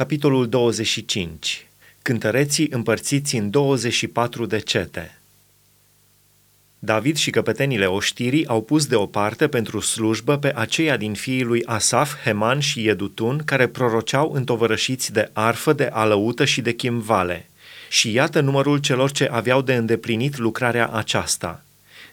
Capitolul 25. Cântăreții împărțiți în 24 de cete. David și căpetenile oștirii au pus deoparte pentru slujbă pe aceia din fiii lui Asaf, Heman și Edutun, care proroceau întovărășiți de arfă, de alăută și de chimvale. Și iată numărul celor ce aveau de îndeplinit lucrarea aceasta –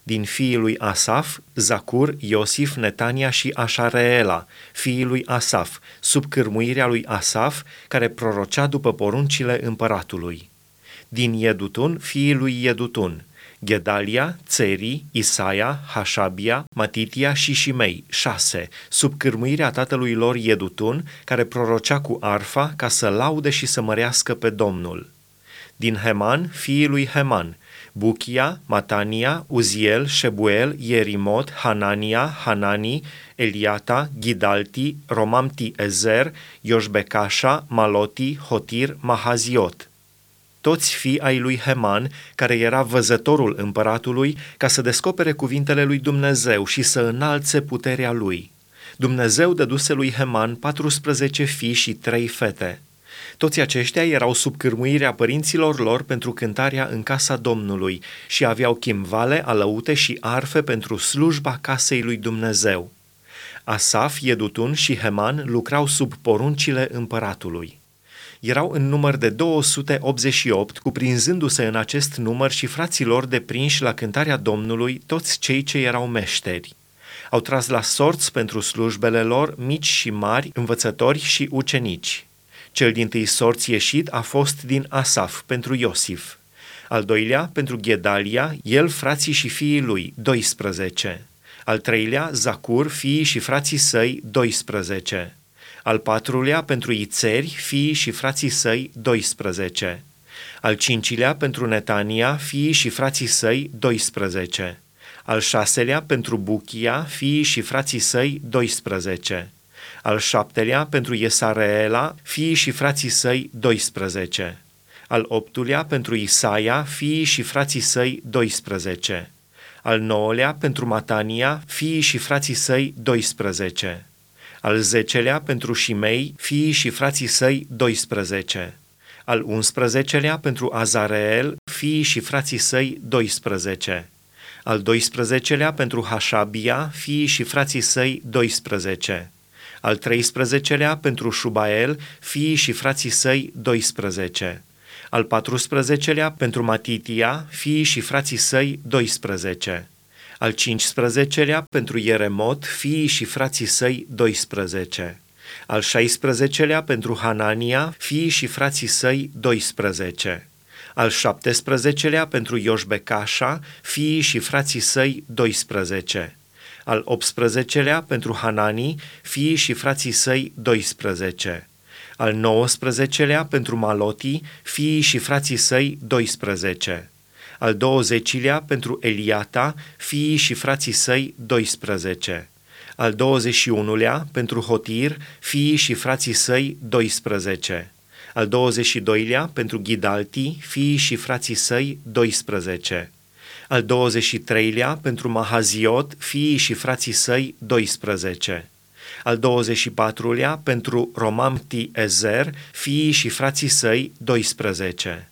din fiii lui Asaf, Zacur, Iosif, Netania și Așareela, fiii lui Asaf, sub cârmuirea lui Asaf, care prorocea după poruncile împăratului. Din Iedutun, fiii lui Iedutun, Gedalia, Țeri, Isaia, Hașabia, Matitia și Shimei, șase, sub cârmuirea tatălui lor Iedutun, care prorocea cu arfa ca să laude și să mărească pe Domnul. Din Heman, fiii lui Heman, Buchia, Matania, Uziel, Shebuel, Ierimot, Hanania, Hanani, Eliata, Gidalti, Romamti Ezer, Ioșbecașa, Maloti, Hotir, Mahaziot. Toți fii ai lui Heman, care era văzătorul împăratului, ca să descopere cuvintele lui Dumnezeu și să înalțe puterea lui. Dumnezeu dăduse lui Heman 14 fii și trei fete – toți aceștia erau sub cârmuirea părinților lor pentru cântarea în casa Domnului și aveau chimvale, alăute și arfe pentru slujba casei lui Dumnezeu. Asaf, Iedutun și Heman lucrau sub poruncile împăratului. Erau în număr de 288, cuprinzându-se în acest număr și fraților deprinși la cântarea Domnului toți cei ce erau meșteri. Au tras la sorți pentru slujbele lor mici și mari, învățători și ucenici. Cel din tâi sorț ieșit a fost din Asaf pentru Iosif. Al doilea pentru Gedalia, el, frații și fiii lui, 12. Al treilea, Zacur, fiii și frații săi, 12. Al patrulea pentru Ițeri, fiii și frații săi, 12. Al cincilea pentru Netania, fiii și frații săi, 12. Al șaselea pentru Buchia, fiii și frații săi, 12 al șaptelea pentru Iesareela, fiii și frații săi 12, al optulea pentru Isaia, fiii și frații săi 12, al nouălea pentru Matania, fiii și frații săi 12, al zecelea pentru Shimei, fiii și frații săi 12, al unsprezecelea pentru Azareel, fiii și frații săi 12, al doisprezecelea pentru Hașabia, fiii și frații săi 12, al 13-lea pentru Șubael, fiii și frații săi 12, al 14-lea pentru Matitia, fiii și frații săi 12, al 15-lea pentru Ieremot, fiii și frații săi 12, al 16-lea pentru Hanania, fiii și frații săi 12, al 17-lea pentru Ioșbecașa, fiii și frații săi 12, al 18-lea pentru Hanani, fiii și frații săi 12, al 19-lea pentru Maloti, fiii și frații săi 12, al 20-lea pentru Eliata, fiii și frații săi 12, al 21-lea pentru Hotir, fiii și frații săi 12, al 22-lea pentru Ghidalti, fiii și frații săi 12, al 23-lea pentru Mahaziot, fiii și frații săi 12, al 24-lea pentru Romamti Ezer, fiii și frații săi 12,